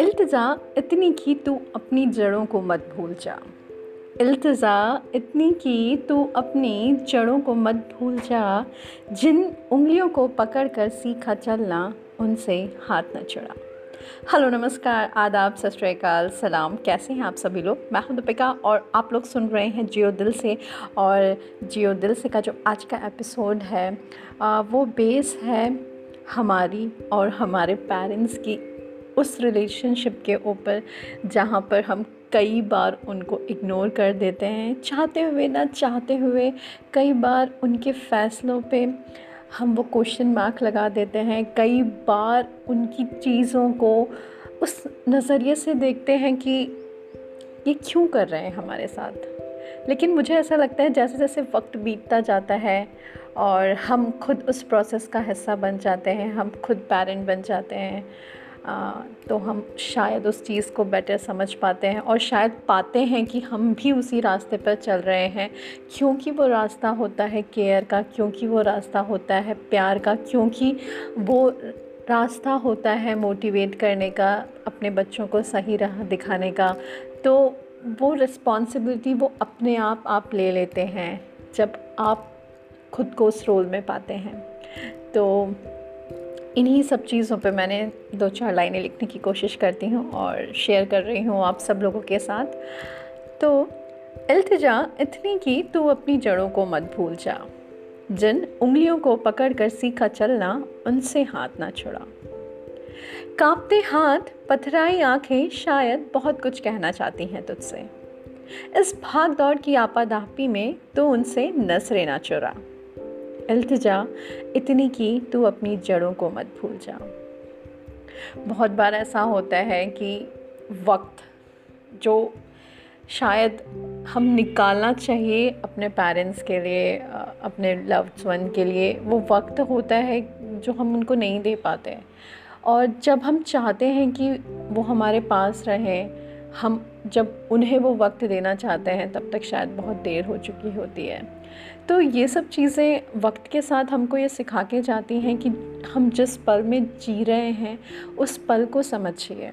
इल्तज़ा, इतनी की तू अपनी जड़ों को मत भूल जा। इल्तज़ा, इतनी की तू अपनी जड़ों को मत भूल जा। जिन उंगलियों को पकड़ कर सीखा चलना, उनसे हाथ न चढ़ा। हेलो, नमस्कार, आदाब, सत सलाम। कैसे हैं आप सभी लोग? मैं हूँ दीपिका और आप लोग सुन रहे हैं जियो दिल से। और जियो दिल से का जो आज का एपिसोड है वो बेस है हमारी और हमारे पेरेंट्स की उस रिलेशनशिप के ऊपर, जहाँ पर हम कई बार उनको इग्नोर कर देते हैं। चाहते हुए ना चाहते हुए, कई बार उनके फ़ैसलों पे हम वो क्वेश्चन मार्क लगा देते हैं। कई बार उनकी चीज़ों को उस नज़रिए से देखते हैं कि ये क्यों कर रहे हैं हमारे साथ। लेकिन मुझे ऐसा लगता है जैसे जैसे वक्त बीतता जाता है और हम खुद उस प्रोसेस का हिस्सा बन जाते हैं, हम खुद पेरेंट बन जाते हैं तो हम शायद उस चीज़ को बेटर समझ पाते हैं और शायद पाते हैं कि हम भी उसी रास्ते पर चल रहे हैं। क्योंकि वो रास्ता होता है केयर का, क्योंकि वो रास्ता होता है प्यार का, क्योंकि वो रास्ता होता है मोटिवेट करने का, अपने बच्चों को सही राह दिखाने का। तो वो रिस्पॉन्सिबिलिटी वो अपने आप आप ले लेते हैं जब आप खुद को उस रोल में पाते हैं। तो इन्हीं सब चीज़ों पे मैंने दो चार लाइनें लिखने की कोशिश करती हूँ और शेयर कर रही हूँ आप सब लोगों के साथ। तो इल्तिजा, इतनी कि तू अपनी जड़ों को मत भूल जा। जिन उंगलियों को पकड़ कर सीखा चलना, उनसे हाथ ना छुड़ा। कांपते हाथ, पथराई आँखें शायद बहुत कुछ कहना चाहती हैं तुझसे। इस भाग दौड़ की आपाधापी में तो उनसे नसरे ना चुरा। इल्तिजा इतनी की, तू अपनी जड़ों को मत भूल जा। बहुत बार ऐसा होता है कि वक्त, जो शायद हम निकालना चाहिए अपने पेरेंट्स के लिए अपने लव्ड वन के लिए, वो वक्त होता है जो हम उनको नहीं दे पाते। और जब हम चाहते हैं कि वो हमारे पास रहें हम जब उन्हें वो वक्त देना चाहते हैं, तब तक शायद बहुत देर हो चुकी होती है। तो ये सब चीज़ें वक्त के साथ हमको ये सिखा के जाती हैं कि हम जिस पल में जी रहे हैं, उस पल को समझिए।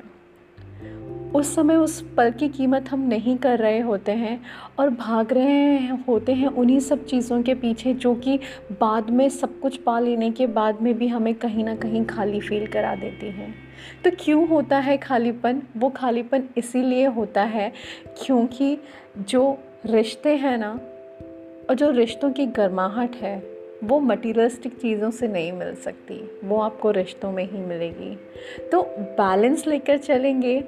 उस समय उस पल की कीमत हम नहीं कर रहे होते हैं और भाग रहे होते हैं उन्हीं सब चीज़ों के पीछे जो कि बाद में सब कुछ पा लेने के बाद में भी हमें कहीं ना कहीं खाली फील करा देती हैं। तो क्यों होता है खालीपन? वो खालीपन इसीलिए होता है क्योंकि जो रिश्ते हैं ना और जो रिश्तों की गर्माहट है, वो मटीरियलिस्टिक चीज़ों से नहीं मिल सकती, वो आपको रिश्तों में ही मिलेगी। तो बैलेंस लेकर चलेंगे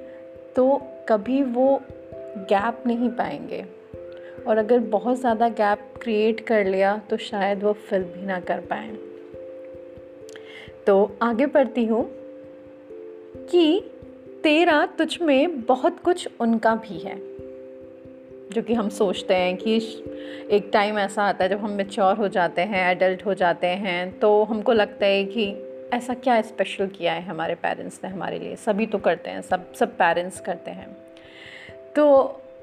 तो कभी वो गैप नहीं पाएँगे। और अगर बहुत ज़्यादा गैप क्रिएट कर लिया तो शायद वो फिल भी ना कर पाए। तो आगे पढ़ती हूँ कि तेरा तुझ में बहुत कुछ उनका भी है, जो कि हम सोचते हैं कि एक टाइम ऐसा आता है जब हम मेच्योर हो जाते हैं एडल्ट हो जाते हैं तो हमको लगता है कि ऐसा क्या स्पेशल किया है हमारे पेरेंट्स ने हमारे लिए? सभी तो करते हैं, सब सब पेरेंट्स करते हैं। तो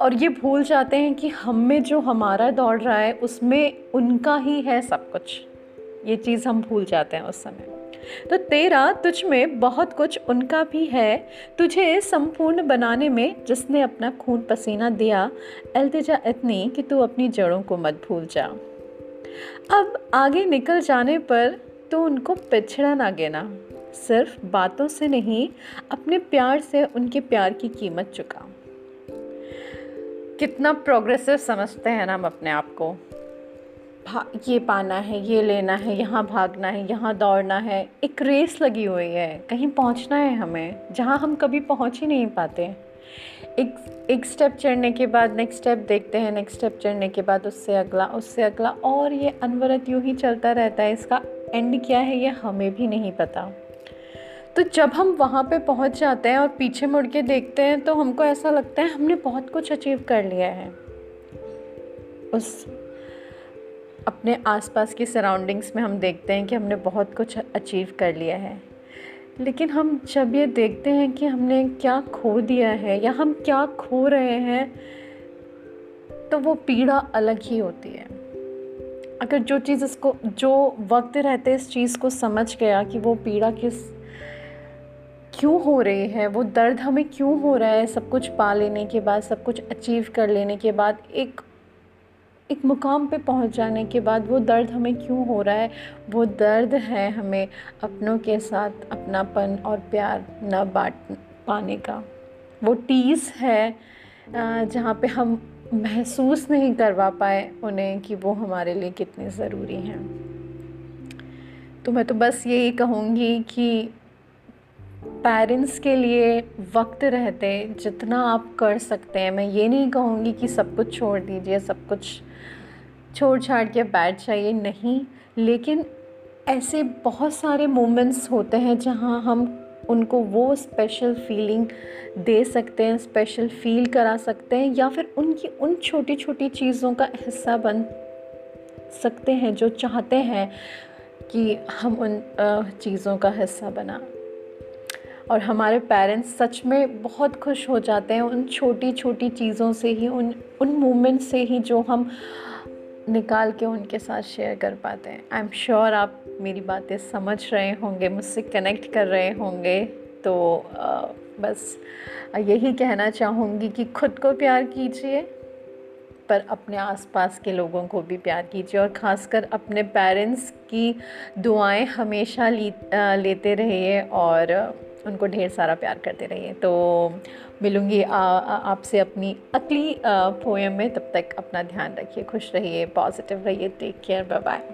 और ये भूल जाते हैं कि हम में जो हमारा दौड़ रहा है, उसमें उनका ही है सब कुछ। ये चीज़ हम भूल जाते हैं उस समय। तो तेरा तुझ में बहुत कुछ उनका भी है। तुझे संपूर्ण बनाने में जिसने अपना खून पसीना दिया, अल्तजा इतनी कि तू अपनी जड़ों को मत भूल जा। अब आगे निकल जाने पर तो उनको पिछड़ा ना गिना। सिर्फ़ बातों से नहीं, अपने प्यार से उनके प्यार की कीमत चुका। कितना प्रोग्रेसिव समझते हैं ना हम अपने आप को। ये पाना है, ये लेना है, यहाँ भागना है, यहाँ दौड़ना है। एक रेस लगी हुई है, कहीं पहुँचना है हमें, जहाँ हम कभी पहुँच ही नहीं पाते। एक एक स्टेप चढ़ने के बाद नेक्स्ट स्टेप देखते हैं नेक्स्ट स्टेप चढ़ने के बाद उससे अगला उससे अगला, और ये अनवरत यूँ ही चलता रहता है, इसका एंड क्या है ये हमें भी नहीं पता। तो जब हम वहाँ पे पहुँच जाते हैं और पीछे मुड़ के देखते हैं तो हमको ऐसा लगता है हमने बहुत कुछ अचीव कर लिया है। उस अपने आसपास की सराउंडिंग्स में हम देखते हैं कि हमने बहुत कुछ अचीव कर लिया है। लेकिन हम जब ये देखते हैं कि हमने क्या खो दिया है या हम क्या खो रहे हैं तो वो पीड़ा अलग ही होती है। अगर जो चीज़ इसको, जो वक्त रहते इस चीज़ को समझ गया कि वो पीड़ा किस, क्यों हो रही है, वो दर्द हमें क्यों हो रहा है, सब कुछ पा लेने के बाद, सब कुछ अचीव कर लेने के बाद, एक एक मुकाम पे पहुँच जाने के बाद वो दर्द हमें क्यों हो रहा है, वो दर्द है हमें अपनों के साथ अपनापन और प्यार न बांट, पाने का। वो टीस है जहाँ पे हम महसूस नहीं करवा पाए उन्हें कि वो हमारे लिए कितने ज़रूरी हैं। तो मैं तो बस यही कहूँगी कि पेरेंट्स के लिए वक्त रहते, जितना आप कर सकते हैं। मैं ये नहीं कहूँगी कि सब कुछ छोड़ दीजिए, सब कुछ छोड़ छाड़ के बैठ जाइए, नहीं। लेकिन ऐसे बहुत सारे मोमेंट्स होते हैं जहाँ हम उनको वो स्पेशल फीलिंग दे सकते हैं स्पेशल फील करा सकते हैं या फिर उनकी उन छोटी छोटी चीज़ों का हिस्सा बन सकते हैं जो चाहते हैं कि हम उन चीज़ों का हिस्सा बना। और हमारे पेरेंट्स सच में बहुत खुश हो जाते हैं उन छोटी छोटी चीज़ों से ही, उन उन मोमेंट से ही जो हम निकाल के उनके साथ शेयर कर पाते हैं। आई एम श्योर आप मेरी बातें समझ रहे होंगे मुझसे कनेक्ट कर रहे होंगे तो आ, बस यही कहना चाहूँगी कि खुद को प्यार कीजिए पर अपने आसपास के लोगों को भी प्यार कीजिए और ख़ासकर अपने पेरेंट्स की दुआएँ हमेशा लेते रहिए और उनको ढेर सारा प्यार करते रहिए। तो मिलूँगी आपसे अपनी अगली पोएम में तब तक अपना ध्यान रखिए खुश रहिए पॉजिटिव रहिए टेक केयर बाय बाय